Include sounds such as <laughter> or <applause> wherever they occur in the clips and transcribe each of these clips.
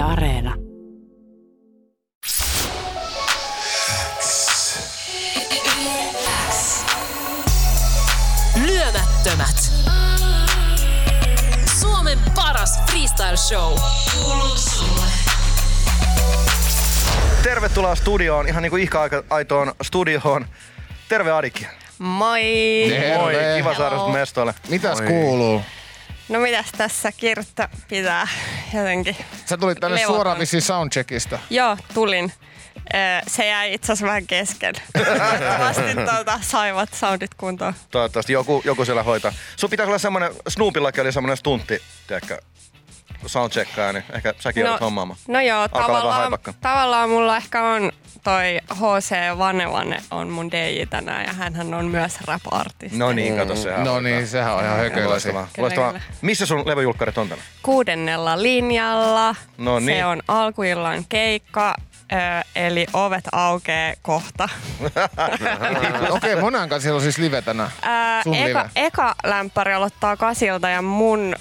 Yle Areena. Lyömättömät. Suomen paras freestyle show. Kuuluu sulle. Tervetuloa studioon, ihan niin kuin ihka-aitoon studioon. Terve Adikki. Moi! Terve. Moi, kiva saada sut mestoille. Mitäs Moi. kuuluu? No mitäs tässä kirjoitta pitää jotenkin? Sä tulit tänne Levoton. suoraan vissiin soundcheckista. Joo, tulin. Se jäi itse asiassa vähän kesken. <laughs> Toivottavasti tuota, saivat soundit kuntoon. Toivottavasti joku, joku siellä hoitaa. Sun pitäisi olla semmonen, Snoopillakin oli semmonen stuntti, tiedätkö, soundcheckaa, niin ehkä säkin no, hommaamaan. no joo, Alkaa tavallaan, tavallaan mulla ehkä on toi H.C. Vanevane on mun DJ tänään ja hän on myös rap-artisti. No niin, kato sehän. No hoitaa. niin, sehän on ihan hököläsi. Missä sun levyjulkkarit on tänään? Kuudennella linjalla. No niin. Se on alkuillan keikka, ö, eli ovet aukee kohta. <laughs> Okei, okay, monen kanssa siellä on siis live tänään. Ää, Sun eka, live. eka lämpäri aloittaa kasilta ja mun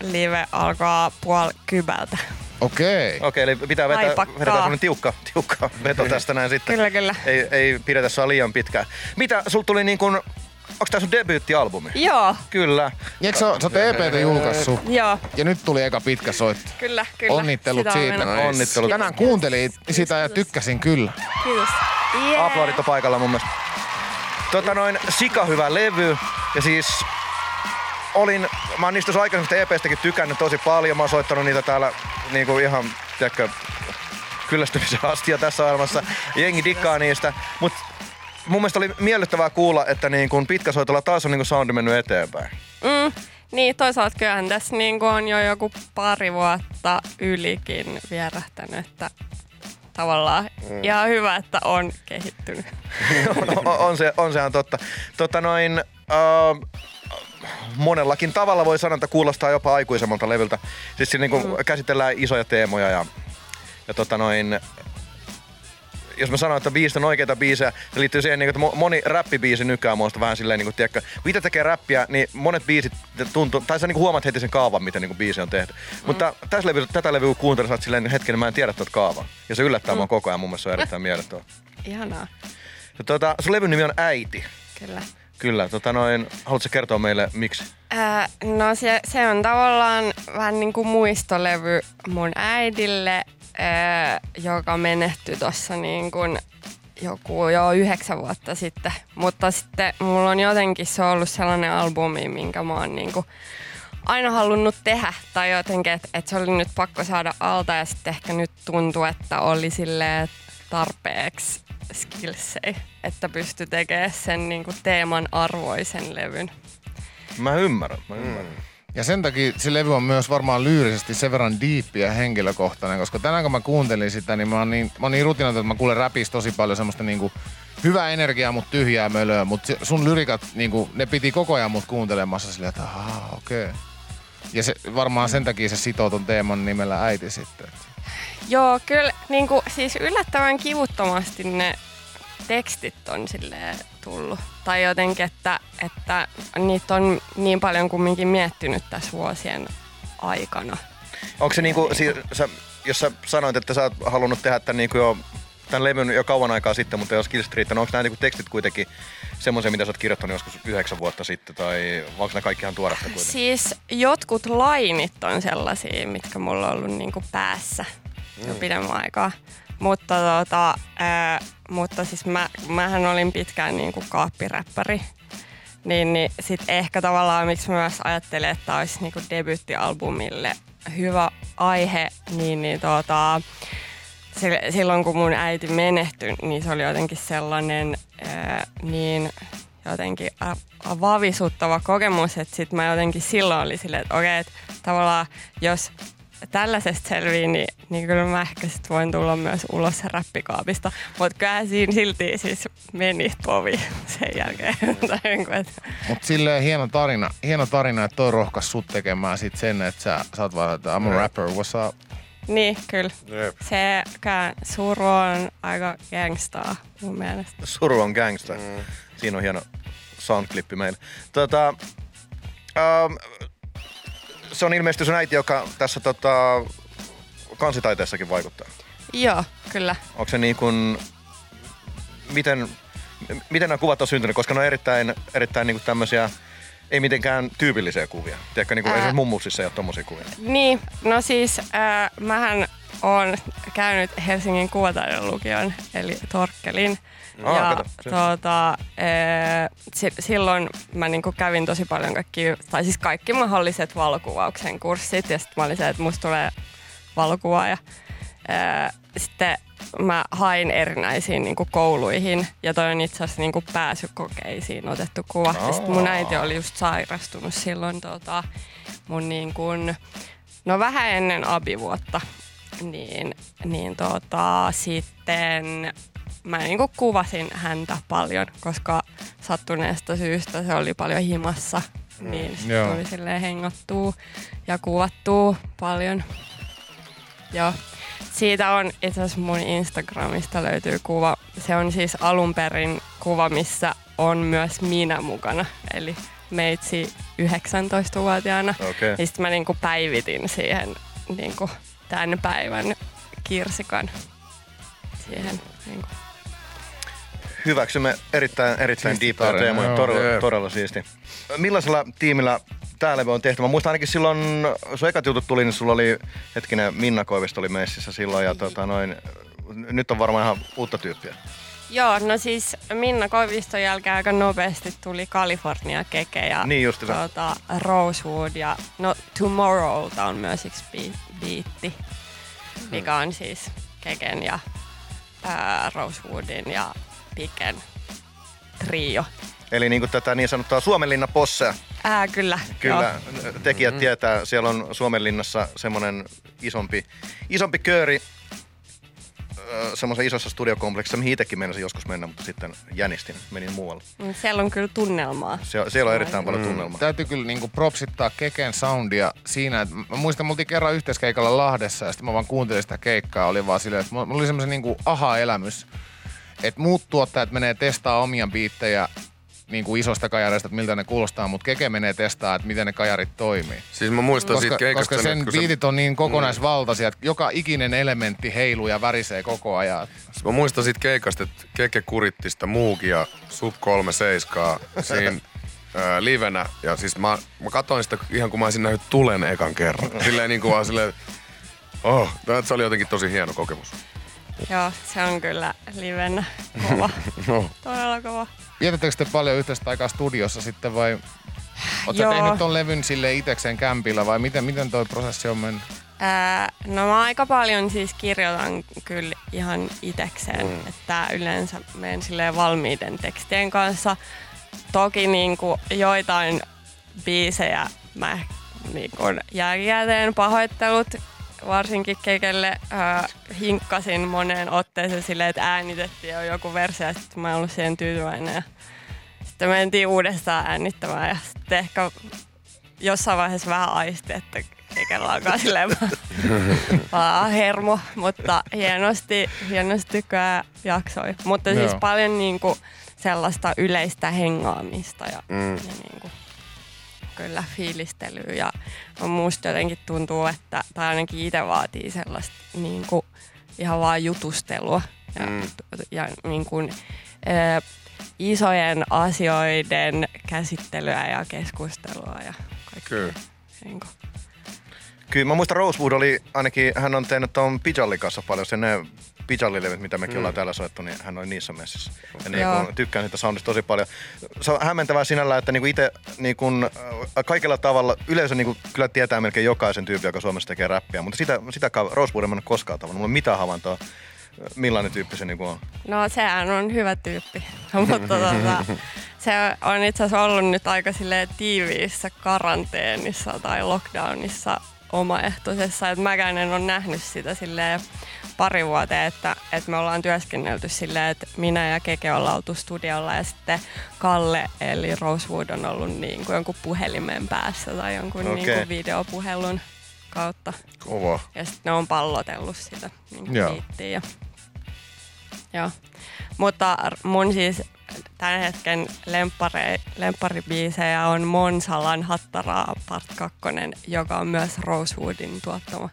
live alkaa puol kybältä. Okei. Okei, eli pitää vetää, Haipakkaa. vetää semmonen tiukka, tiukka veto tästä näin sitten. Kyllä, kyllä. Ei, ei pidetä sua liian pitkään. Mitä, sul tuli niin kuin, onks tää sun debyyttialbumi? Joo, Kyllä. Eikö sä, sä oot EPtä julkaissut? joo, Ja nyt tuli eka pitkä soitto. kyllä, kyllä. Onnittelut Sitä on siitä. mennyt. Onnittelut. Tänään kuuntelin sitä ja tykkäsin kyllä. Kiitos. Yeah. Aplodit on paikalla mun mielestä. Tota noin, sika hyvä levy. Ja siis olin, mä oon niistä aikaisemmista EPstäkin tykännyt tosi paljon. Mä oon soittanut niitä täällä niinku ihan, tiedätkö, kyllästymisen asti jo tässä ohjelmassa. Jengi dikkaa niistä. Mut mun mielestä oli miellyttävää kuulla, että niin kun pitkäsoitolla taas on niin kun soundi mennyt eteenpäin. Mm, niin, toisaalta kyllähän tässä niin on jo joku pari vuotta ylikin vierähtänyt, että tavallaan mm. ihan hyvä, että on kehittynyt. <laughs> on, on, se, on sehän totta. Tota noin, äh, monellakin tavalla voi sanoa, että kuulostaa jopa aikuisemmalta levyltä. Siis siinä niin mm. käsitellään isoja teemoja ja, ja tota noin, jos mä sanon, että biisit on oikeita biisejä, se liittyy siihen, niin, että mo- moni räppibiisi nykyään muista vähän silleen, niin kuin, tiedätkö, itse tekee räppiä, niin monet biisit tuntuu, tai sä niin huomaat heti sen kaavan, miten niin biisi on tehty. Mm. Mutta tässä levy, tätä levyä kuuntelin, sä oot silleen, hetken, mä en tiedä tuota kaavaa. Ja se yllättää mm. mua koko ajan, mun mielestä se on erittäin miellyttävää. <laughs> Ihanaa, Tota, sun levyn nimi on Äiti. kyllä. Kyllä, tota noin, haluatko kertoa meille miksi? Ää, no se, se on tavallaan vähän niin kuin muistolevy mun äidille, ää, joka menehtyi tuossa niin kuin joku jo yhdeksän vuotta sitten. Mutta sitten mulla on jotenkin se ollut sellainen albumi, minkä mä oon niin kuin aina halunnut tehdä. Tai jotenkin, että et se oli nyt pakko saada alta ja sitten ehkä nyt tuntuu, että oli silleen tarpeeksi skillsei, että pystyi tekemään sen niin kuin teeman arvoisen levyn. Mä ymmärrän, mä ymmärrän. Mm. Ja sen takia se levy on myös varmaan lyyrisesti sen verran diippi ja henkilökohtainen, koska tänään kun mä kuuntelin sitä, niin mä oon niin, mä oon niin rutinoitu, että mä kuulen räpistä tosi paljon semmoista niinku hyvää energiaa, mutta tyhjää mölöä. Mutta sun lyrikat, niinku, ne piti koko ajan mut kuuntelemassa silleen, että ahaa, okei. Okay. Ja se, varmaan sen takia se sitoo ton teeman nimellä äiti sitten. Joo, kyllä niin kuin, siis yllättävän kivuttomasti ne tekstit on silleen tullut. Tai jotenkin, että, että niitä on niin paljon kumminkin miettinyt tässä vuosien aikana. Onko se niinku, si, sä, jos sä sanoit, että sä oot halunnut tehdä tämän, niinku jo, tämän levyn jo kauan aikaa sitten, mutta jos skillsit riittänyt, onko nämä niinku tekstit kuitenkin semmoisia, mitä sä oot kirjoittanut joskus yhdeksän vuotta sitten, tai onko nämä kaikki ihan tuoretta kuitenkin? Siis jotkut lainit on sellaisia, mitkä mulla on ollut niin kuin päässä jo pidemmän aikaa. Mutta, tota, ää, mutta siis mä, mähän olin pitkään niin kuin kaappiräppäri. Niin, niin sit ehkä tavallaan, miksi mä myös ajattelin, että olisi niin kuin debyyttialbumille hyvä aihe, niin, niin tota, sil- silloin kun mun äiti menehtyi, niin se oli jotenkin sellainen ää, niin jotenkin vavisuttava kokemus, että sit mä jotenkin silloin oli silleen, että okei, että tavallaan jos tällaisesta selviin, niin, niin kyllä mä ehkä sit voin tulla myös ulos räppikaapista. Mutta kyllä siinä silti siis meni tovi sen jälkeen. <laughs> Tai niin kuin, että- Mut silleen hieno tarina, hieno tarina, että toi rohkas sut tekemään sit sen, että sä, sä oot vaan, että I'm a rapper, what's up? niin, kyllä. Se kää, suru on aika gangstaa mun mielestä. Suru on gangsta. Mm. Siinä on hieno soundklippi meillä. Tota, ähm, se on ilmeisesti sun äiti, joka tässä tota, kansitaiteessakin vaikuttaa? Joo, kyllä. Onko se niin kuin, miten, miten nämä kuvat on syntynyt, koska ne on erittäin, erittäin niin kuin tämmöisiä, ei mitenkään tyypillisiä kuvia. Tiedätkö, niin kuin Ää. esimerkiksi mummuksissa ei ole tommosia kuvia. Niin, no siis äh, mähän on käynyt Helsingin kuvataiteen lukion, eli Torkkelin. Aa, ja kato, tuota, äh, si- silloin mä niinku kävin tosi paljon kaikki, tai siis kaikki mahdolliset valokuvauksen kurssit, ja sitten mä olin se, että musta tulee valokuvaaja. Äh, sitten mä hain erinäisiin niinku kouluihin, ja toi on itse asiassa niinku pääsykokeisiin otettu kuva. Ja sitten mun äiti oli just sairastunut silloin tota, mun niin kuin, no vähän ennen abivuotta, niin, niin tota, sitten mä niin kuin kuvasin häntä paljon, koska sattuneesta syystä se oli paljon himassa, niin sit Joo. tuli silleen hengattua ja kuvattua paljon. Joo. Siitä on itse asiassa mun Instagramista löytyy kuva. Se on siis alun perin kuva, missä on myös minä mukana. Eli meitsi 19-vuotiaana. Okei. Ja sitten mä niinku päivitin siihen niinku tämän päivän kirsikan siihen. Niinku. Hyväksymme erittäin, erittäin tarina, teemoja, todella, Jep. todella siisti. Millaisella tiimillä tää levy on tehty? Mä muistan ainakin silloin, sun ekat jutut tuli, niin sulla oli hetkinen Minna Koivisto oli messissä silloin ja tota noin, nyt on varmaan ihan uutta tyyppiä. Joo, no siis Minna Koiviston jälkeen aika nopeasti tuli California Keke ja Niin tuota, Rosewood ja no Tomorrowta on myös yksi bi- biitti, mikä on siis Keken ja ää, Rosewoodin ja Piken trio. Eli niin kuin tätä niin sanottua Suomenlinna posseja. Ää, kyllä. Kyllä, Joo. tekijät mm-hmm. tietää, siellä on Suomenlinnassa semmoinen isompi, isompi kööri semmoisen isossa studiokompleksissa, mihin itsekin meinasin joskus mennä, mutta sitten jänistin, menin muualle. Mm, Siellä on kyllä tunnelmaa. Se, siellä on erittäin paljon tunnelmaa. Täytyy kyllä niinku propsittaa Keken soundia siinä, että mä muistan, me oltiin kerran yhteiskeikalla Lahdessa ja sitten mä vaan kuuntelin sitä keikkaa. Oli vaan silleen, että mulla oli semmoisen niinku aha-elämys, että muut tuottajat menee testaa omia biittejä niin kuin isosta kajareista, että miltä ne kuulostaa, mutta Keke menee testaa, että miten ne kajarit toimii. Siis mä muistan siitä Koska, keikasta koska sen kun biitit on niin kokonaisvaltaisia, että joka ikinen elementti heiluu ja värisee koko ajan. Se, mä muistan siitä keikasta, että Keke kuritti sitä muukia sub 37 siinä <laughs> ää, livenä. Ja siis mä, mä katsoin sitä ihan kun mä olisin nähnyt tulen ekan kerran. <laughs> Silleen niin kuin vaan silleen, oh, se oli jotenkin tosi hieno kokemus. Joo, se on kyllä livenä kova. <laughs> No. Todella kova. Vietättekö te paljon yhteistä aikaa studiossa sitten vai Oletko tehnyt ton levyn sille itekseen kämpillä vai miten, miten toi prosessi on mennyt? Ää, no mä aika paljon siis kirjoitan kyllä ihan itekseen, mm. että yleensä menen silleen valmiiden tekstien kanssa. Toki niinku joitain biisejä mä niinku jälkikäteen pahoittelut varsinkin Kekelle äh, hinkkasin moneen otteeseen silleen, että äänitettiin jo joku versio ja sitten mä en ollut siihen tyytyväinen. Ja sitten mentiin uudestaan äänittämään ja sitten ehkä jossain vaiheessa vähän aisti, että Kekellä alkaa silleen <laughs> vaan hermo, mutta hienosti, hienosti jaksoi. Mutta siis Joo. paljon niinku sellaista yleistä hengaamista ja, Mm. ja niinku, kyllä fiilistelyä. Ja musta jotenkin tuntuu, että, tai ainakin itse vaatii sellaista niinku, ihan vaan jutustelua. Ja, Mm. ja niin kuin, ö, isojen asioiden käsittelyä ja keskustelua ja kaikkea. Kyllä. Niin kuin. Kyllä mä muistan Rosewood oli ainakin, hän on tehnyt tuon Pijallin kanssa paljon, sen ne Pijallilevyt, mitä mekin mm. ollaan täällä soittu, niin hän oli niissä messissä. Ja niin kun, tykkään siitä soundista tosi paljon. Se on hämmentävää sinällä, että niinku itse niin kun, äh, kaikella tavalla, yleisö niin kyllä tietää melkein jokaisen tyypin, joka Suomessa tekee räppiä, mutta sitä, sitä Rosewood en ole koskaan tavannut. Mulla ei mitään havaintoa, millainen tyyppi se niinku on. No sehän on hyvä tyyppi, <laughs> mutta tota, se on itse asiassa ollut nyt aika tiiviissä karanteenissa tai lockdownissa omaehtoisessa, että mäkään en ole nähnyt sitä silleen pari vuoteen, että, että me ollaan työskennelty silleen, että minä ja Keke ollaan oltu studiolla ja sitten Kalle eli Rosewood on ollut niin kuin jonkun puhelimen päässä tai jonkun Okei. niin kuin videopuhelun kautta. Kova. Ja sitten ne on pallotellut sitä niin Joo. Ja, joo. Mutta mun siis tämän hetken lempparibiisejä on Monsalan Hattaraa Part 2, joka on myös Rosewoodin tuottama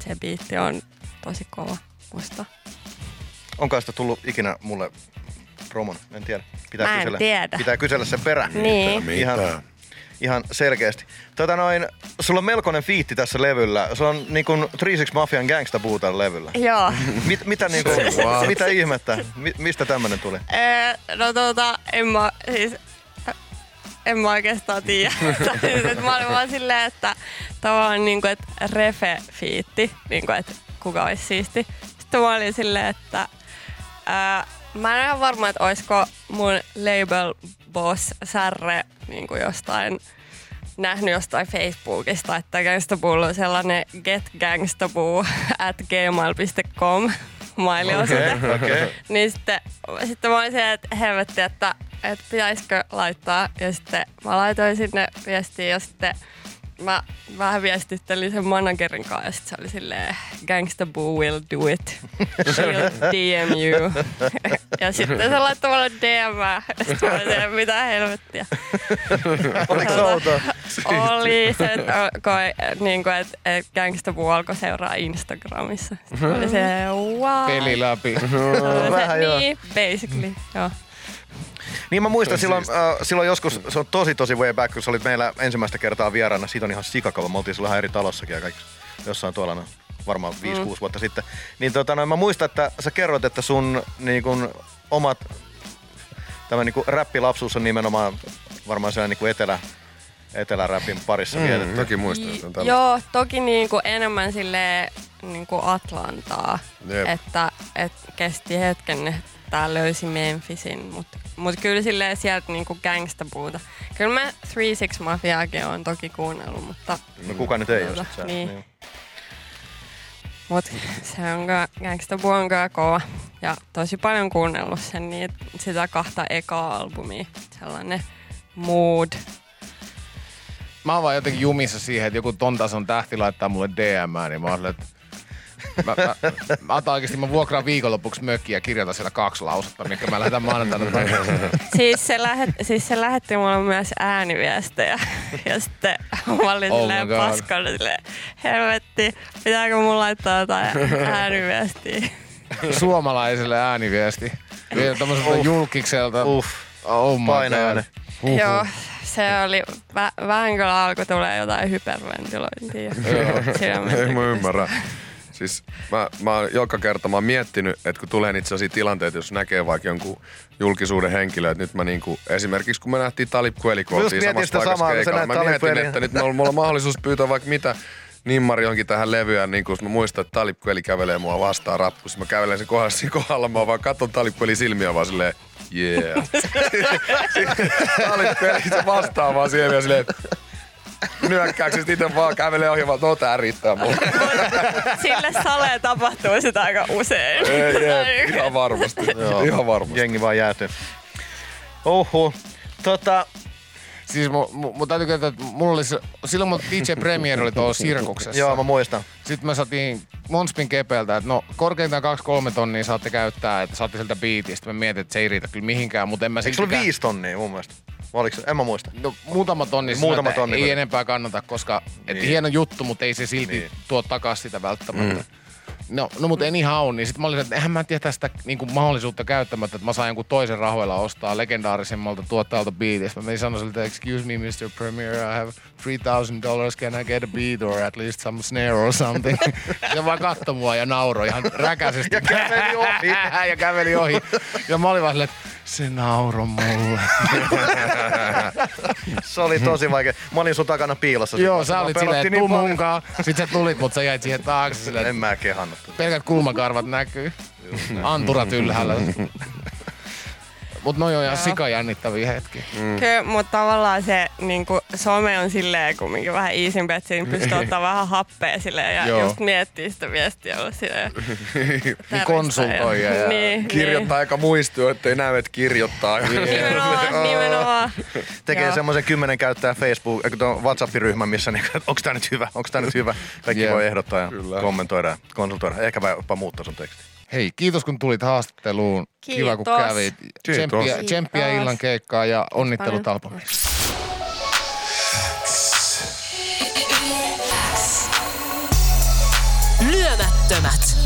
se biitti on tosi kova musta. Onko sitä tullut ikinä mulle promon? En tiedä. Pitää Mä en kysellä. tiedä. Pitää kysellä sen perään. Niin. Ihan, ihan selkeästi. Tota noin, sulla on melkoinen fiitti tässä levyllä. Se on niin kuin 36 Mafian Gangsta tällä levyllä. Joo. Mit, mitä, niinku, <laughs> What? mitä ihmettä? Mi, mistä tämmönen tuli? Ee, no tota, en mä siis... En mä oikeastaan tiedä. <laughs> Siis, et mä olin vaan silleen, että tavallaan niinku, että refe-fiitti, niinku, että kuka olisi siisti. Sitten mä olin silleen, että ää, mä en ole ihan varma, että olisiko mun label boss Särre niinku jostain nähnyt jostain Facebookista, että Gangstaboo on sellainen getgangstaboo <laughs> at gmail.com mailiosoite. Okei, okei. Niin sitten, sitten mä olin se, että helvetti, että, että pitäisikö laittaa. Ja sitten mä laitoin sinne viestiä ja sitten mä vähän viestittelin sen managerin kanssa ja sitten se oli silleen, Gangsta Boo will do it. She'll DM you. <laughs> ja sitten se laittoi mulle DM. Sitten mä silleen, mitä helvettiä. Oliko se outoa? Oli se, että niin kuin, että, että Gangsta Boo alkoi seuraa Instagramissa. Sitten mä olin se, wow. Peli läpi. Se- Vähän joo. niin, basically, joo. Niin mä muistan silloin, äh, silloin joskus, se on tosi tosi way back, kun sä olit meillä ensimmäistä kertaa vieraana. Siitä on ihan sikakava. Me oltiin silloin ihan eri talossakin ja kaikki. Jossain tuolla no, varmaan 5-6 mm. vuotta sitten. Niin tota, no, mä muistan, että sä kerroit, että sun niin kun, omat tämä niin räppilapsuus on nimenomaan varmaan siellä niin etelä, eteläräpin parissa mm. vietetty. Toki muistan, on tällaista. Joo, toki niinku enemmän sille niinku Atlantaa. Jep. Että et kesti hetken, että löysi Memphisin. Mutta mut kyllä silleen sieltä niinku gangstapuuta. Kyllä mä 36 Mafiaakin on toki kuunnellut, mutta... No kuka nyt ei jos et sä. niin. Mut se on kyllä, gangstapu on kyllä kova. Ja tosi paljon kuunnellut sen niitä, sitä kahta ekaa albumia. Sellainen mood. Mä oon vaan jotenkin jumissa siihen, että joku ton tason tähti laittaa mulle DM, niin mä oon että Mä, mä, mä, otan oikeesti, mä vuokraan viikonlopuksi mökkiä ja kirjoitan siellä kaksi lausetta, minkä mä lähetän maanantaina. Siis se, lähet, siis se lähetti mulle myös ääniviestejä. Ja sitten mä olin Oh silleen paskalla silleen, helvetti, pitääkö mun laittaa jotain ääniviestiä? Suomalaiselle ääniviesti. Vielä tommoselta Uff. julkikselta. Uff, Oh my painajainen. god. Uhuh. Joo, se oli, vä, vähän kyllä alkoi tulee jotain hyperventilointia. Ei mä kyllä ymmärrä. Siis mä, mä oon joka kerta mä oon miettinyt, että kun tulee niitä sellaisia tilanteita, jos näkee vaikka jonkun julkisuuden henkilö, että nyt mä niinku, esimerkiksi kun me nähtiin Talib Kweli, kun oltiin samassa paikassa samaa, keikalla, mä mietin, Kwelin. että nyt mulla, mulla on mahdollisuus pyytää vaikka mitä nimmari onkin tähän levyyn, niin kun mä muistan, että Talib Kweli kävelee mua vastaan rappussa. Mä kävelen sen kohdalla siinä kohdalla, mä vaan katon Talib Kweli silmiä vaan silleen, yeah. <laughs> Talib Kweli se vastaa vaan siihen ja silleen, nyökkäyksestä itse vaan kävelee ohi, vaan no tää riittää mulle. <laughs> Sille salee tapahtuu sitä aika usein. Ei, ei, ihan varmasti. Ihan varmasti. Jengi vaan jääty. Oho. Tota, Siis mun, mun, mun täytyy kertoa, että mulla oli se, silloin mun DJ Premier oli tuolla Sirkuksessa. joo mä muistan. Sitten me saatiin Monspin Kepeltä, että no korkeintaan 2-3 tonnia saatte käyttää, että saatte sieltä biitistä. Mä mietin, että se ei riitä kyllä mihinkään, mutta en mä Eikö sulla siltikään- viisi tonnia mun mielestä? Oliko se? En mä muista. No, muutama tonni, Muutama tonni ei kuitenkin. enempää kannata, koska et Niin. hieno juttu, mutta ei se silti Niin. niin. tuo takaisin sitä välttämättä. Mm. No, no mutta en ihan ole, niin sitten mä olin, että eihän mä tiedä tästä niin kuin mahdollisuutta käyttämättä, että mä saan jonkun toisen rahoilla ostaa legendaarisemmalta tuottajalta beatistä. Mä menin sanoa siltä, excuse me Mr. Premier, I have 3000 dollars, can I get a beat or at least some snare or something? <laughs> ja vaan katsoi mua ja nauroi ihan räkäisesti. Ja käveli ohi. <laughs> ja käveli ohi. Ja mä olin vaan silleen, että se nauroi mulle. <laughs> Se oli tosi vaikea. Mä olin sun takana piilossa. Joo, sä olit silleen, niin tuu paljon. munkaan. Sitten sä tulit, mutta sä jäit siihen taakse silleen, En mä kehannut. pelkät kulmakarvat näkyy. Anturat ylhäällä. <laughs> Mut noi on ihan sika jännittäviä hetki. Kyllä, mutta tavallaan se niin kuin, some on silleen kumminkin vähän easy että siinä pystyy ottaa vähän happea silleen ja Joo. just miettii sitä viestiä olla silleen. <laughs> Niin konsultoi ja- ja niin, Kirjoittaa aika muistio, ettei näy, että kirjoittaa. Niin. <laughs> Nimenomaan, nimenomaan. Tekee semmoisen kymmenen käyttäjän Facebook, eikö tuon WhatsApp-ryhmän, missä niin, onko tää nyt hyvä, onko tää nyt hyvä. Kaikki Jep. voi ehdottaa ja Kyllä. kommentoida ja konsultoida. Ehkä jopa muuttaa sun teksti. Hei, kiitos kun tulit haastatteluun. Kiva kun Kiitos. kävit. Kiitos. Tsemppiä, tsemppiä Kiitos. illan keikkaa ja onnittelut albumista. Lyömättömät.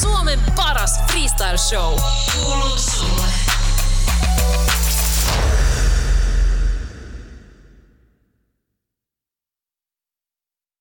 Suomen paras freestyle show. Kuuluu sulle.